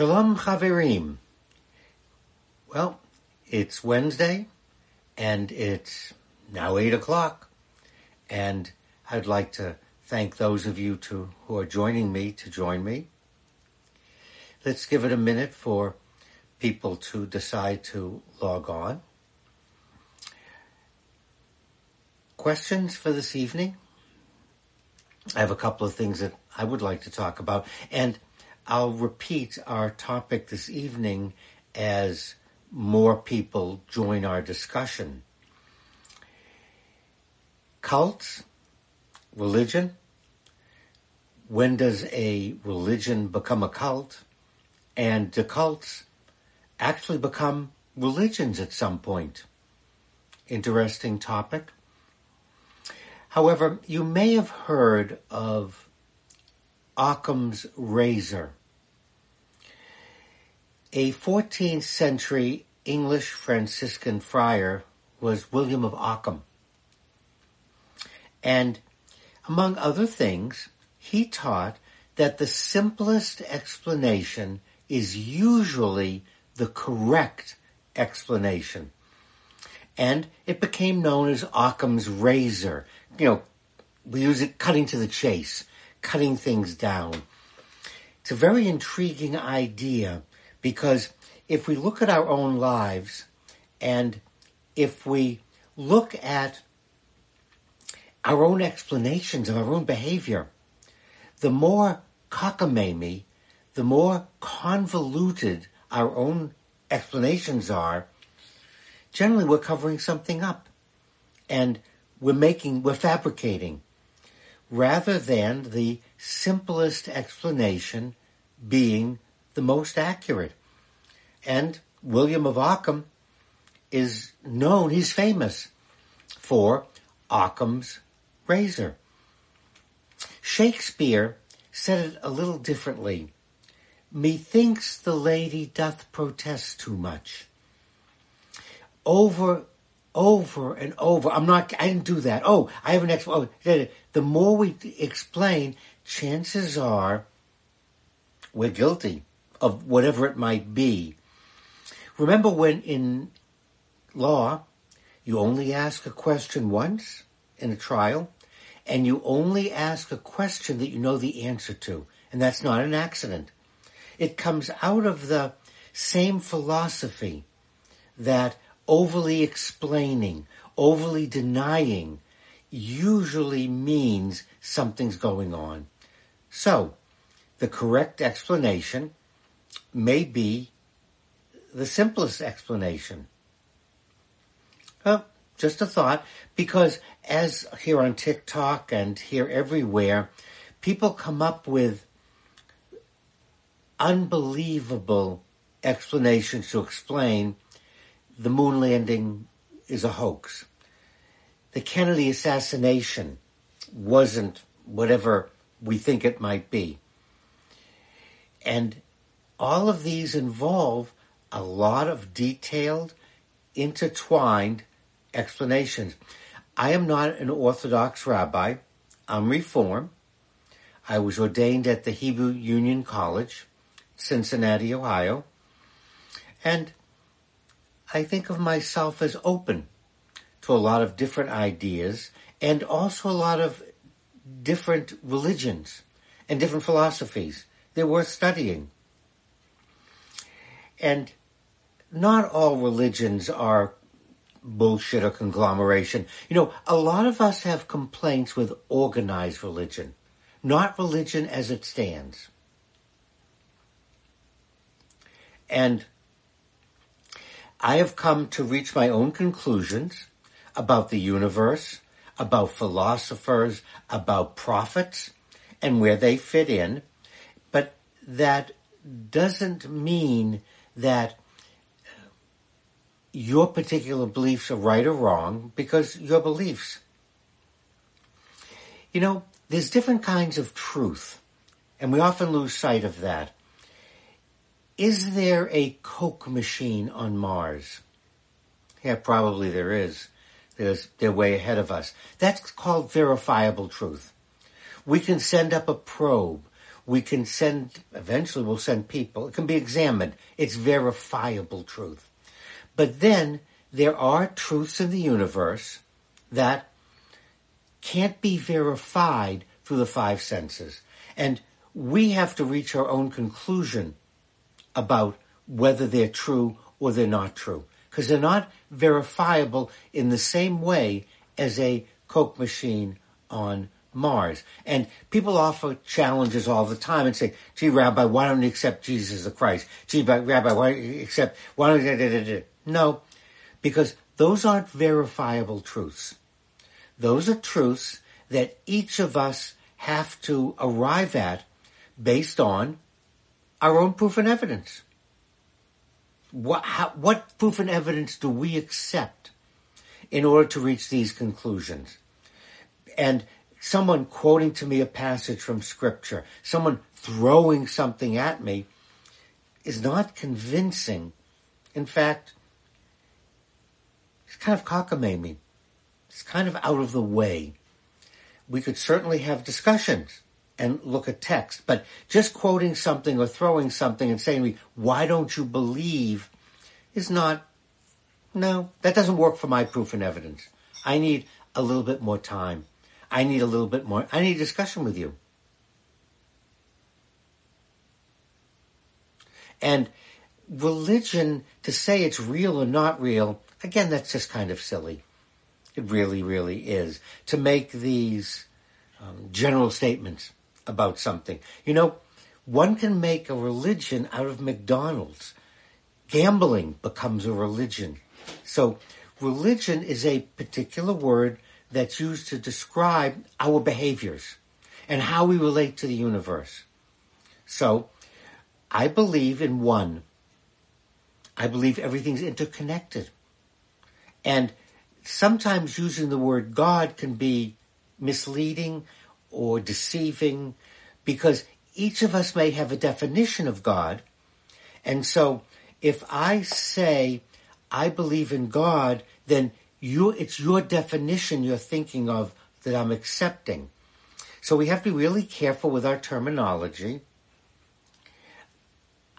Shalom Chaverim. Well, it's Wednesday and it's now 8 o'clock and I'd like to thank those of you to, who are joining me to join me. Let's give it a minute for people to decide to log on. Questions for this evening? I have a couple of things that I would like to talk about and I'll repeat our topic this evening as more people join our discussion. Cults, religion. When does a religion become a cult? And do cults actually become religions at some point? Interesting topic. However, you may have heard of Occam's razor. A 14th century English Franciscan friar was William of Ockham. And among other things, he taught that the simplest explanation is usually the correct explanation. And it became known as Occam's razor. You know, we use it cutting to the chase, cutting things down. It's a very intriguing idea because if we look at our own lives and if we look at our own explanations of our own behavior, the more cockamamie, the more convoluted our own explanations are, generally we're covering something up. And we're making, we're fabricating, rather than the simplest explanation being the most accurate. And William of Ockham is known, he's famous for Occam's razor. Shakespeare said it a little differently. Methinks the lady doth protest too much. Over, over and over. I'm not, I didn't do that. Oh, I have an explanation. Oh, the more we explain, chances are we're guilty of whatever it might be. Remember when in law, you only ask a question once in a trial, and you only ask a question that you know the answer to, and that's not an accident. It comes out of the same philosophy that overly explaining, overly denying usually means something's going on. So, the correct explanation may be the simplest explanation. Well, just a thought, because as here on TikTok and here everywhere, people come up with unbelievable explanations to explain the moon landing is a hoax. The Kennedy assassination wasn't whatever we think it might be. And all of these involve a lot of detailed, intertwined explanations. I am not an Orthodox rabbi. I'm Reform. I was ordained at the Hebrew Union College, Cincinnati, Ohio. And I think of myself as open to a lot of different ideas and also a lot of different religions and different philosophies. They're worth studying. And not all religions are bullshit or conglomeration. You know, a lot of us have complaints with organized religion, not religion as it stands. And I have come to reach my own conclusions about the universe, about philosophers, about prophets, and where they fit in. But that doesn't mean that your particular beliefs are right or wrong because your beliefs. You know, there's different kinds of truth, and we often lose sight of that. Is there a Coke machine on Mars? Yeah, probably there is. There's, they're way ahead of us. That's called verifiable truth. We can send up a probe. We can send, eventually we'll send people, it can be examined. It's verifiable truth. But then there are truths in the universe that can't be verified through the five senses. And we have to reach our own conclusion about whether they're true or they're not true. Because they're not verifiable in the same way as a Coke machine on Mars. And people offer challenges all the time and say, gee, Rabbi, why don't you accept Jesus the Christ? Gee, Rabbi, why don't you accept, why don't you, no, because those aren't verifiable truths. Those are truths that each of us have to arrive at based on our own proof and evidence. What, how, what proof and evidence do we accept in order to reach these conclusions? And someone quoting to me a passage from scripture, someone throwing something at me is not convincing. In fact, it's kind of cockamamie. It's kind of out of the way. We could certainly have discussions and look at text, but just quoting something or throwing something and saying, why don't you believe is not, no, that doesn't work for my proof and evidence. I need a little bit more time. I need a little bit more. I need discussion with you. And religion, to say it's real or not real, again, that's just kind of silly. It really, really is. To make these um, general statements about something. You know, one can make a religion out of McDonald's. Gambling becomes a religion. So religion is a particular word that's used to describe our behaviors and how we relate to the universe. So, I believe in one. I believe everything's interconnected. And sometimes using the word God can be misleading or deceiving because each of us may have a definition of God. And so if I say I believe in God, then you, it's your definition you're thinking of that I'm accepting. So we have to be really careful with our terminology.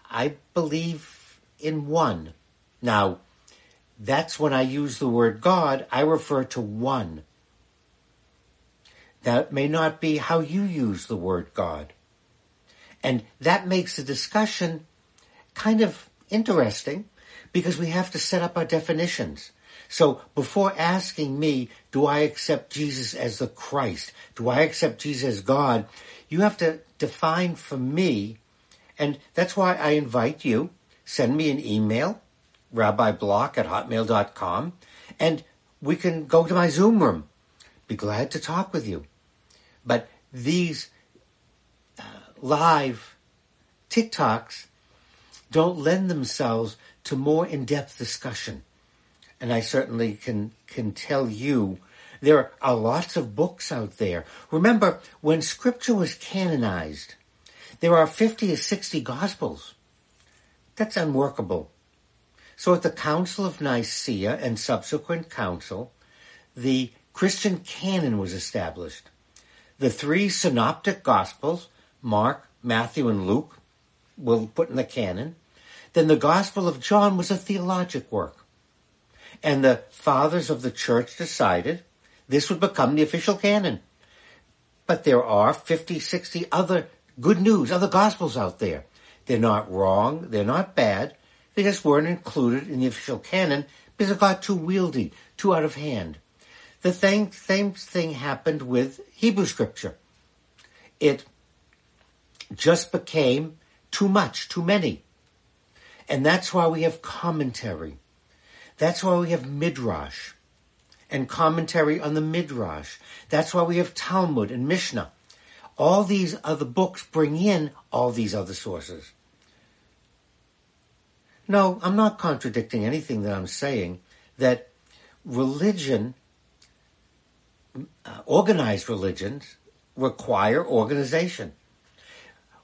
I believe in one. Now, that's when I use the word God, I refer to one. That may not be how you use the word God. And that makes the discussion kind of interesting because we have to set up our definitions. So before asking me, do I accept Jesus as the Christ? Do I accept Jesus as God? You have to define for me, and that's why I invite you, send me an email, rabbiblock at hotmail.com, and we can go to my Zoom room. Be glad to talk with you. But these uh, live TikToks don't lend themselves to more in-depth discussion and I certainly can can tell you there are lots of books out there. Remember, when scripture was canonized, there are 50 or 60 gospels. That's unworkable. So at the Council of Nicaea and subsequent council, the Christian canon was established. The three synoptic gospels, Mark, Matthew, and Luke, were put in the canon. Then the Gospel of John was a theologic work. And the fathers of the church decided this would become the official canon. But there are 50, 60 other good news, other gospels out there. They're not wrong. They're not bad. They just weren't included in the official canon because it got too wieldy, too out of hand. The same, same thing happened with Hebrew scripture. It just became too much, too many. And that's why we have commentary. That's why we have Midrash and commentary on the Midrash. That's why we have Talmud and Mishnah. All these other books bring in all these other sources. No, I'm not contradicting anything that I'm saying. That religion, uh, organized religions, require organization.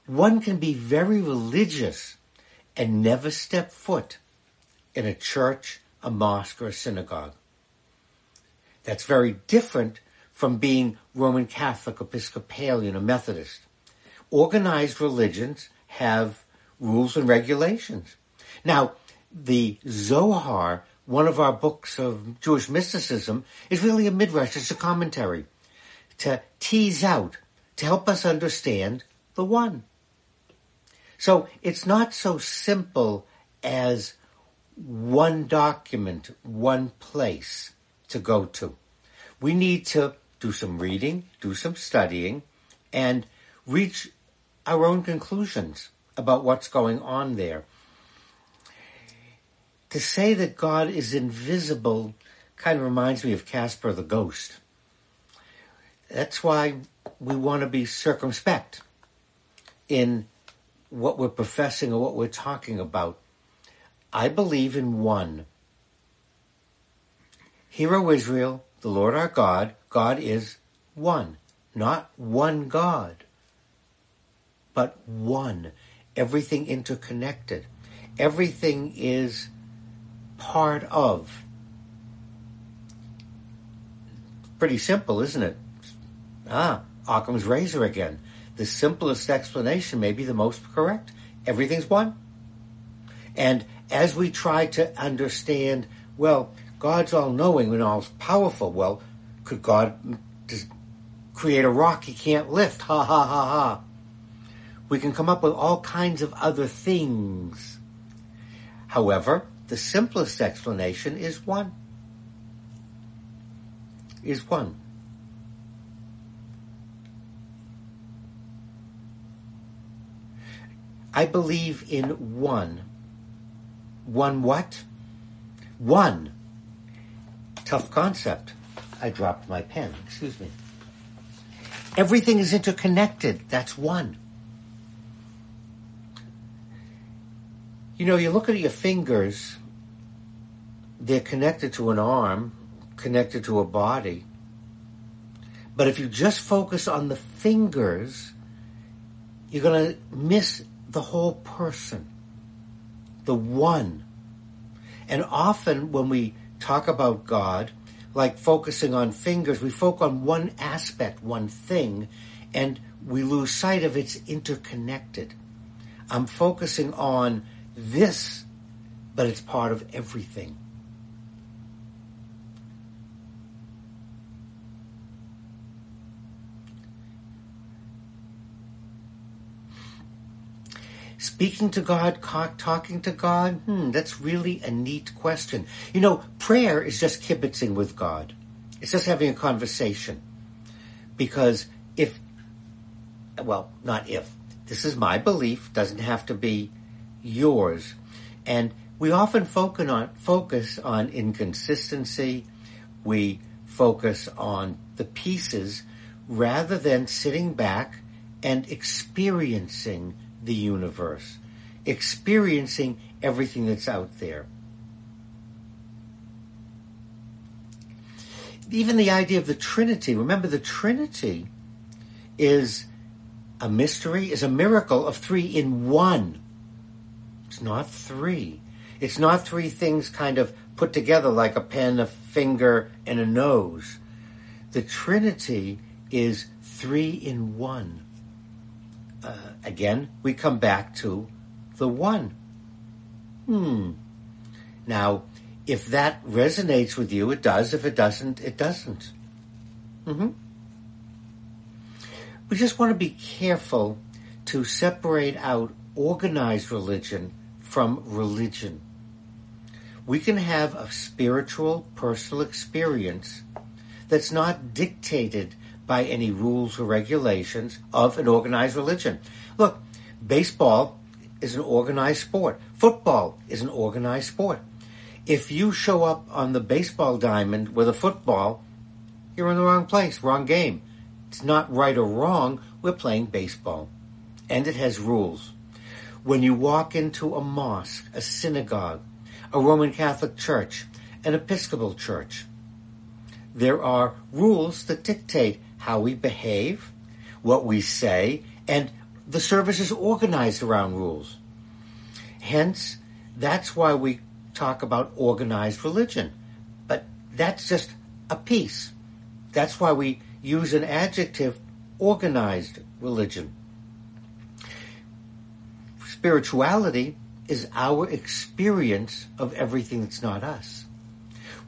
One can be very religious and never step foot in a church a mosque or a synagogue. That's very different from being Roman Catholic, Episcopalian, or Methodist. Organized religions have rules and regulations. Now, the Zohar, one of our books of Jewish mysticism, is really a midrash, it's a commentary to tease out, to help us understand the one. So it's not so simple as one document, one place to go to. We need to do some reading, do some studying, and reach our own conclusions about what's going on there. To say that God is invisible kind of reminds me of Casper the Ghost. That's why we want to be circumspect in what we're professing or what we're talking about. I believe in one. Hear, O Israel, the Lord our God, God is one. Not one God, but one. Everything interconnected. Everything is part of. Pretty simple, isn't it? Ah, Occam's razor again. The simplest explanation may be the most correct. Everything's one. And as we try to understand, well, God's all knowing and all powerful. Well, could God create a rock he can't lift? Ha ha ha ha. We can come up with all kinds of other things. However, the simplest explanation is one. Is one. I believe in one. One what? One. Tough concept. I dropped my pen. Excuse me. Everything is interconnected. That's one. You know, you look at your fingers, they're connected to an arm, connected to a body. But if you just focus on the fingers, you're going to miss the whole person, the one. And often when we talk about God, like focusing on fingers, we focus on one aspect, one thing, and we lose sight of it's interconnected. I'm focusing on this, but it's part of everything. Speaking to God, talking to God, hmm, that's really a neat question. You know, prayer is just kibitzing with God. It's just having a conversation. Because if, well, not if, this is my belief, doesn't have to be yours. And we often focus on, focus on inconsistency. We focus on the pieces rather than sitting back and experiencing the universe, experiencing everything that's out there. Even the idea of the Trinity, remember the Trinity is a mystery, is a miracle of three in one. It's not three. It's not three things kind of put together like a pen, a finger, and a nose. The Trinity is three in one uh, again, we come back to the one. Hmm. Now, if that resonates with you, it does. If it doesn't, it doesn't. Mm-hmm. We just want to be careful to separate out organized religion from religion. We can have a spiritual, personal experience that's not dictated by any rules or regulations of an organized religion. Look, baseball is an organized sport. Football is an organized sport. If you show up on the baseball diamond with a football, you're in the wrong place, wrong game. It's not right or wrong. We're playing baseball. And it has rules. When you walk into a mosque, a synagogue, a Roman Catholic church, an Episcopal church, there are rules that dictate how we behave, what we say, and the service is organized around rules. Hence, that's why we talk about organized religion. But that's just a piece. That's why we use an adjective, organized religion. Spirituality is our experience of everything that's not us.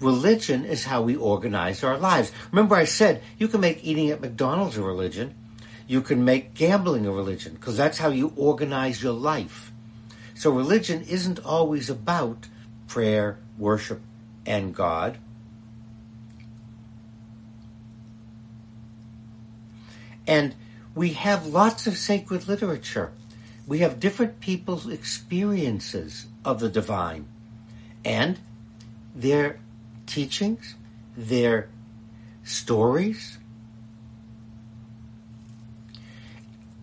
Religion is how we organize our lives. Remember, I said you can make eating at McDonald's a religion. You can make gambling a religion because that's how you organize your life. So religion isn't always about prayer, worship, and God. And we have lots of sacred literature. We have different people's experiences of the divine. And their teachings, their stories.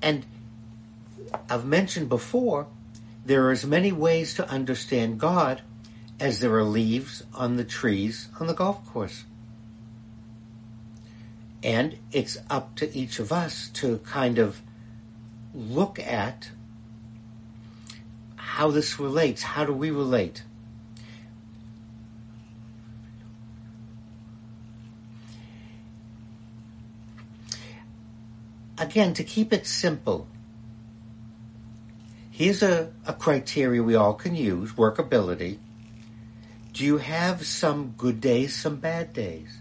And I've mentioned before, there are as many ways to understand God as there are leaves on the trees on the golf course. And it's up to each of us to kind of look at how this relates. How do we relate? Again, to keep it simple, here's a, a criteria we all can use workability. Do you have some good days, some bad days?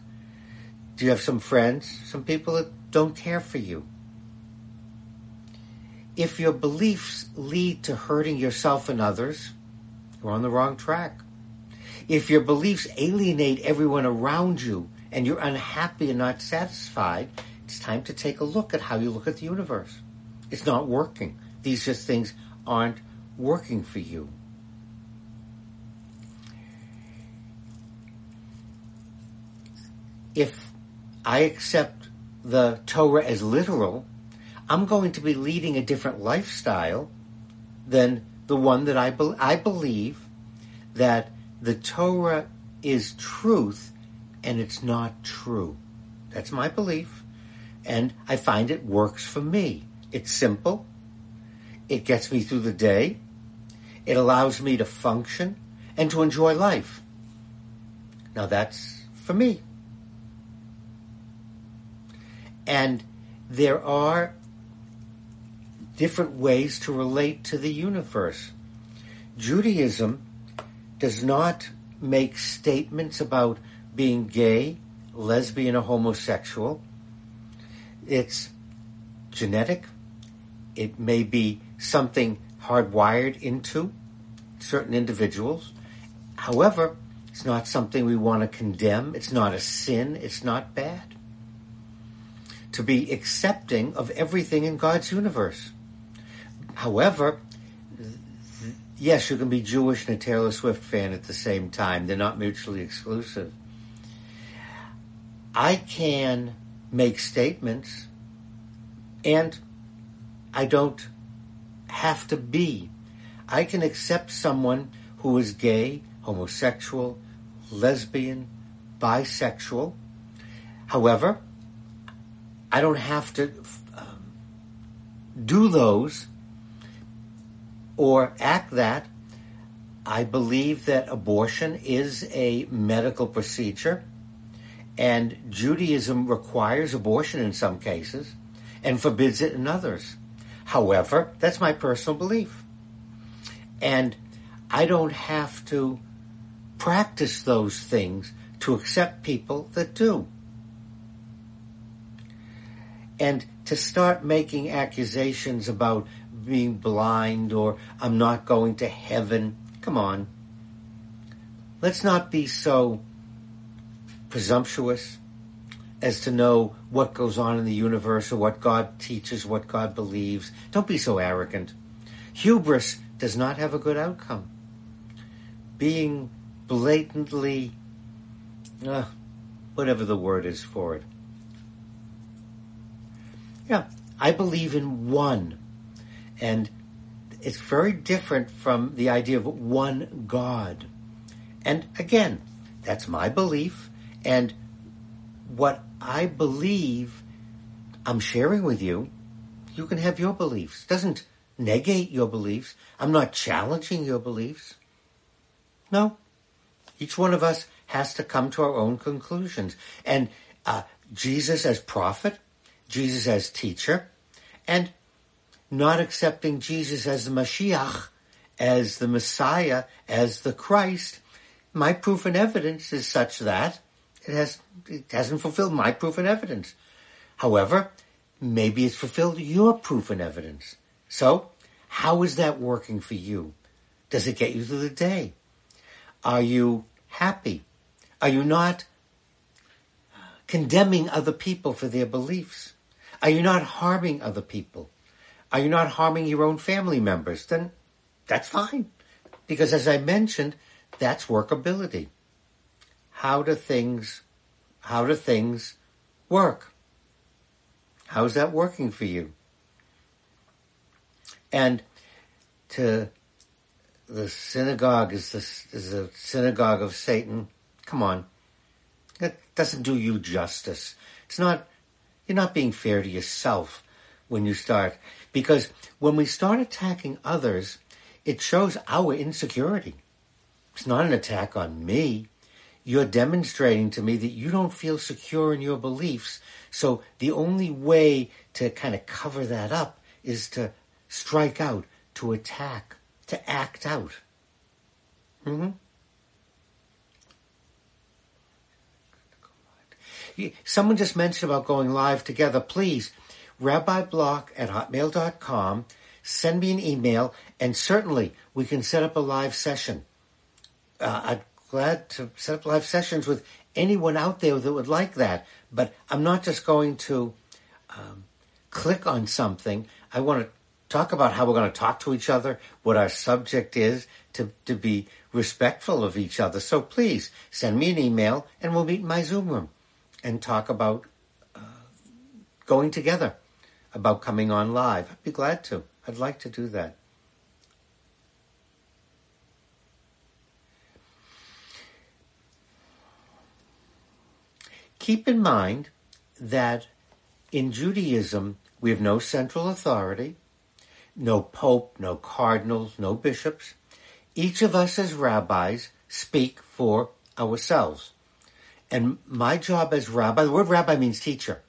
Do you have some friends, some people that don't care for you? If your beliefs lead to hurting yourself and others, you're on the wrong track. If your beliefs alienate everyone around you and you're unhappy and not satisfied, it's time to take a look at how you look at the universe. It's not working. These just things aren't working for you. If I accept the Torah as literal, I'm going to be leading a different lifestyle than the one that I, be- I believe that the Torah is truth and it's not true. That's my belief and I find it works for me. It's simple. It gets me through the day. It allows me to function and to enjoy life. Now that's for me. And there are different ways to relate to the universe. Judaism does not make statements about being gay, lesbian, or homosexual. It's genetic. It may be something hardwired into certain individuals. However, it's not something we want to condemn. It's not a sin. It's not bad. To be accepting of everything in God's universe. However, yes, you can be Jewish and a Taylor Swift fan at the same time. They're not mutually exclusive. I can make statements, and I don't have to be. I can accept someone who is gay, homosexual, lesbian, bisexual. However, I don't have to um, do those or act that. I believe that abortion is a medical procedure and Judaism requires abortion in some cases and forbids it in others. However, that's my personal belief. And I don't have to practice those things to accept people that do. And to start making accusations about being blind or I'm not going to heaven, come on. Let's not be so presumptuous as to know what goes on in the universe or what God teaches, what God believes. Don't be so arrogant. Hubris does not have a good outcome. Being blatantly, uh, whatever the word is for it. Yeah, I believe in one. And it's very different from the idea of one God. And again, that's my belief. And what I believe, I'm sharing with you. You can have your beliefs. It doesn't negate your beliefs. I'm not challenging your beliefs. No. Each one of us has to come to our own conclusions. And uh, Jesus as prophet, Jesus as teacher, and not accepting Jesus as the Mashiach, as the Messiah, as the Christ, my proof and evidence is such that it has it hasn't fulfilled my proof and evidence. However, maybe it's fulfilled your proof and evidence. So, how is that working for you? Does it get you through the day? Are you happy? Are you not condemning other people for their beliefs? Are you not harming other people? Are you not harming your own family members? Then that's fine. Because as I mentioned, that's workability. How do things, how do things work? How's that working for you? And to the synagogue is the is a synagogue of Satan. Come on, that doesn't do you justice. It's not. You're not being fair to yourself when you start because when we start attacking others, it shows our insecurity. It's not an attack on me. You're demonstrating to me that you don't feel secure in your beliefs. So the only way to kind of cover that up is to strike out, to attack, to act out. Mm-hmm. Someone just mentioned about going live together. Please, rabbiblock at hotmail.com. Send me an email, and certainly we can set up a live session. Uh, glad to set up live sessions with anyone out there that would like that. But I'm not just going to um, click on something. I want to talk about how we're going to talk to each other, what our subject is, to, to be respectful of each other. So please send me an email and we'll meet in my Zoom room and talk about uh, going together, about coming on live. I'd be glad to. I'd like to do that. Keep in mind that in Judaism, we have no central authority no pope, no cardinals, no bishops. Each of us as rabbis speak for ourselves. And my job as rabbi, the word rabbi means teacher.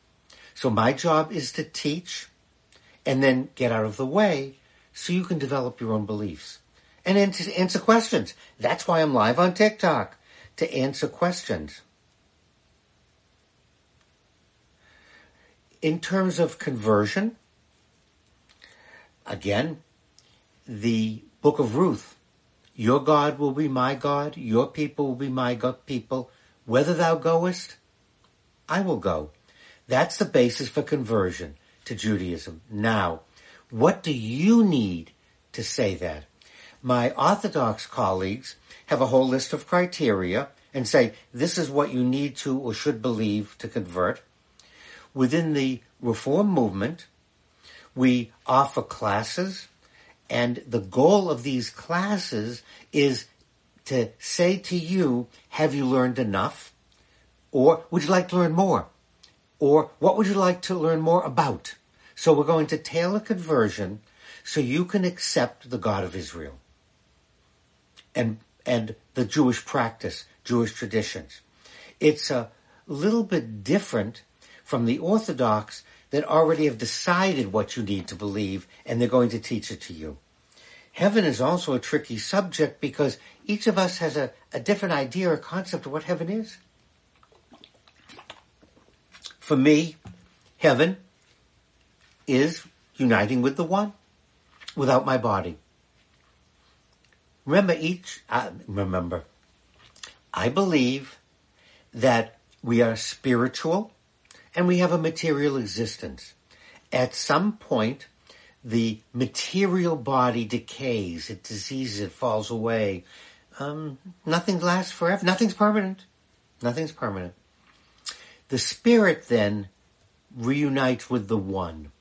So my job is to teach and then get out of the way so you can develop your own beliefs and answer questions. That's why I'm live on TikTok to answer questions. In terms of conversion, Again, the book of Ruth. Your God will be my God, your people will be my God people. Whether thou goest, I will go. That's the basis for conversion to Judaism. Now, what do you need to say that? My Orthodox colleagues have a whole list of criteria and say this is what you need to or should believe to convert. Within the Reform movement, we offer classes, and the goal of these classes is to say to you, have you learned enough? Or would you like to learn more? Or what would you like to learn more about? So we're going to tailor conversion so you can accept the God of Israel and, and the Jewish practice, Jewish traditions. It's a little bit different from the Orthodox that already have decided what you need to believe and they're going to teach it to you. Heaven is also a tricky subject because each of us has a, a different idea or concept of what heaven is. For me, heaven is uniting with the one without my body. Remember each, uh, remember, I believe that we are spiritual and we have a material existence. At some point, the material body decays, it diseases, it falls away. Um, nothing lasts forever. Nothing's permanent. Nothing's permanent. The spirit then reunites with the one.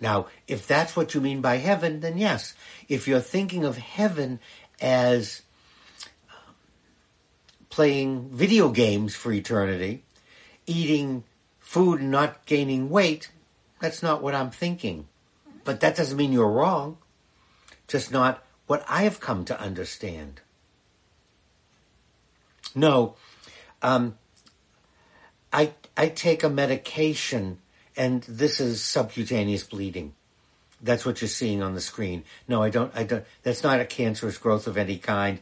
Now, if that's what you mean by heaven, then yes. If you're thinking of heaven as um, playing video games for eternity, eating food and not gaining weight, that's not what I'm thinking. But that doesn't mean you're wrong. Just not what I have come to understand. No, um, I I take a medication, and this is subcutaneous bleeding. That's what you're seeing on the screen. No, I don't. I don't. That's not a cancerous growth of any kind.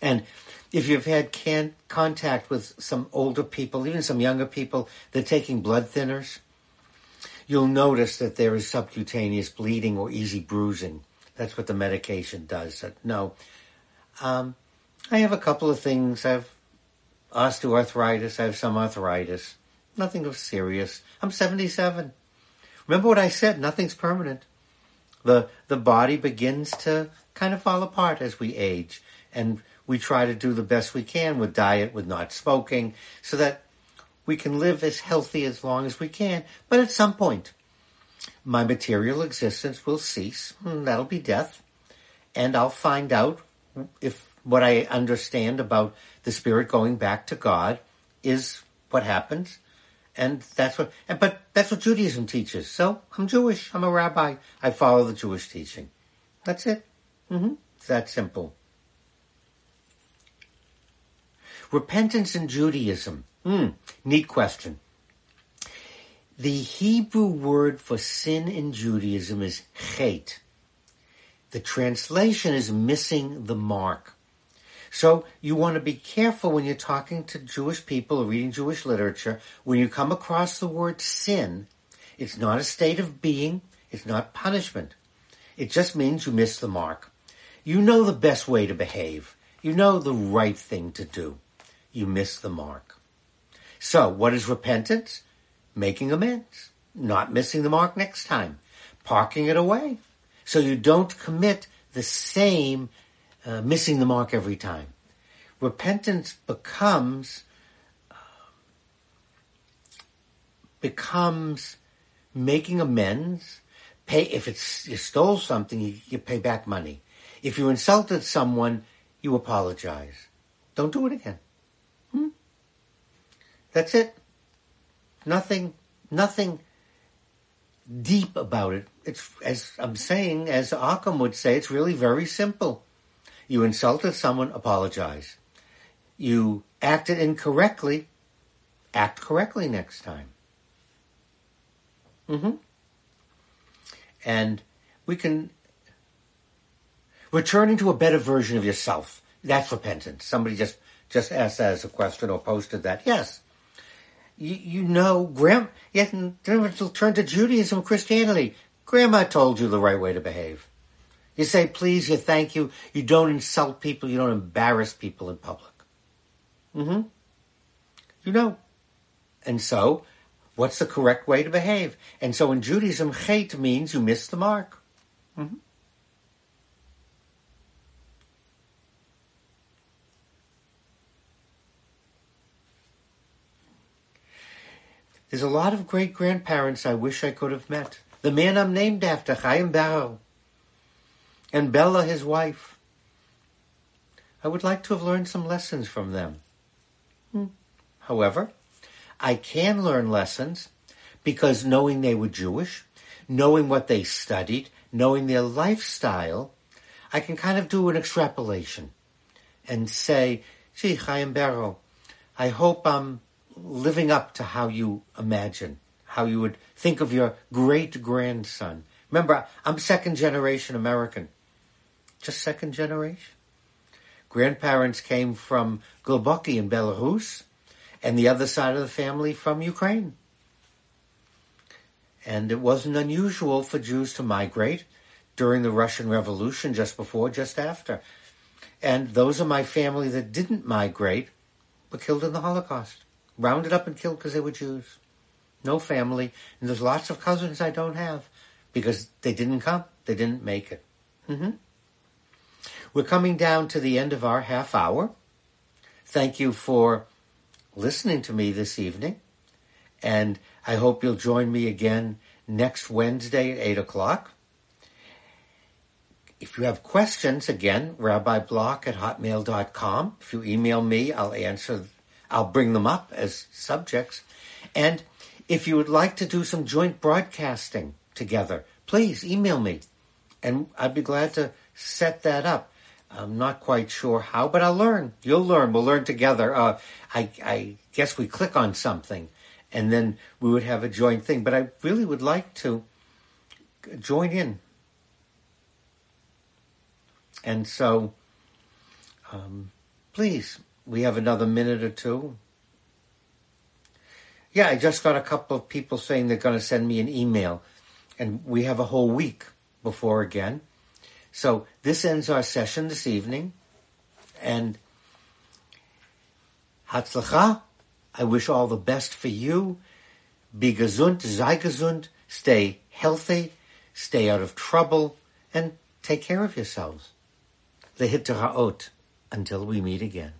And if you've had can, contact with some older people, even some younger people, they're taking blood thinners, you'll notice that there is subcutaneous bleeding or easy bruising. That's what the medication does. No, um, I have a couple of things. I have osteoarthritis. I have some arthritis. Nothing of serious. I'm 77. Remember what I said? Nothing's permanent. The the body begins to kind of fall apart as we age, and we try to do the best we can with diet, with not smoking, so that we can live as healthy as long as we can. But at some point, my material existence will cease. And that'll be death. And I'll find out if what I understand about the spirit going back to God is what happens. And that's what, but that's what Judaism teaches. So I'm Jewish. I'm a rabbi. I follow the Jewish teaching. That's it. Mm-hmm. It's that simple. Repentance in Judaism. Hmm. Neat question. The Hebrew word for sin in Judaism is chet. The translation is missing the mark. So you want to be careful when you're talking to Jewish people or reading Jewish literature. When you come across the word sin, it's not a state of being. It's not punishment. It just means you miss the mark. You know the best way to behave. You know the right thing to do. You miss the mark. So what is repentance? Making amends. Not missing the mark next time. Parking it away. So you don't commit the same uh, missing the mark every time. Repentance becomes uh, becomes making amends. Pay if it's you stole something, you, you pay back money. If you insulted someone, you apologize. Don't do it again. That's it. Nothing. Nothing deep about it. It's as I'm saying, as Occam would say, it's really very simple. You insulted someone, apologize. You acted incorrectly, act correctly next time. Mm-hmm. And we can returning to a better version of yourself. That's repentance. Somebody just just asked that as a question or posted that. Yes. You, you know, Grandma, yet turn to Judaism, Christianity. Grandma told you the right way to behave. You say please, you thank you. You don't insult people. You don't embarrass people in public. Mm-hmm. You know. And so, what's the correct way to behave? And so in Judaism, chet means you miss the mark. Mm-hmm. There's a lot of great grandparents I wish I could have met. The man I'm named after, Chaim Barrow and Bella, his wife. I would like to have learned some lessons from them. Hmm. However, I can learn lessons because knowing they were Jewish, knowing what they studied, knowing their lifestyle, I can kind of do an extrapolation and say, gee, Chaim Barrow, I hope I'm living up to how you imagine, how you would think of your great grandson. Remember, I'm second generation American just second generation. Grandparents came from Globoki in Belarus, and the other side of the family from Ukraine. And it wasn't unusual for Jews to migrate during the Russian Revolution, just before, just after. And those of my family that didn't migrate were killed in the Holocaust, rounded up and killed because they were Jews. No family. And there's lots of cousins I don't have because they didn't come. They didn't make it. Mm-hmm. We're coming down to the end of our half hour. Thank you for listening to me this evening. And I hope you'll join me again next Wednesday at 8 o'clock. If you have questions, again, rabbiblock at hotmail.com. If you email me, I'll answer, I'll bring them up as subjects. And if you would like to do some joint broadcasting together, please email me. And I'd be glad to set that up. I'm not quite sure how, but I'll learn. You'll learn. We'll learn together. Uh, I, I guess we click on something and then we would have a joint thing. But I really would like to join in And so, um, please, we have another minute or two. Yeah, I just got a couple of people saying they're going to send me an email, and we have a whole week before again. So this ends our session this evening, and Hatzlacha, I wish all the best for you. Be gesund, sei gesund, stay healthy, stay out of trouble, and take care of yourselves. Lehitraot, until we meet again.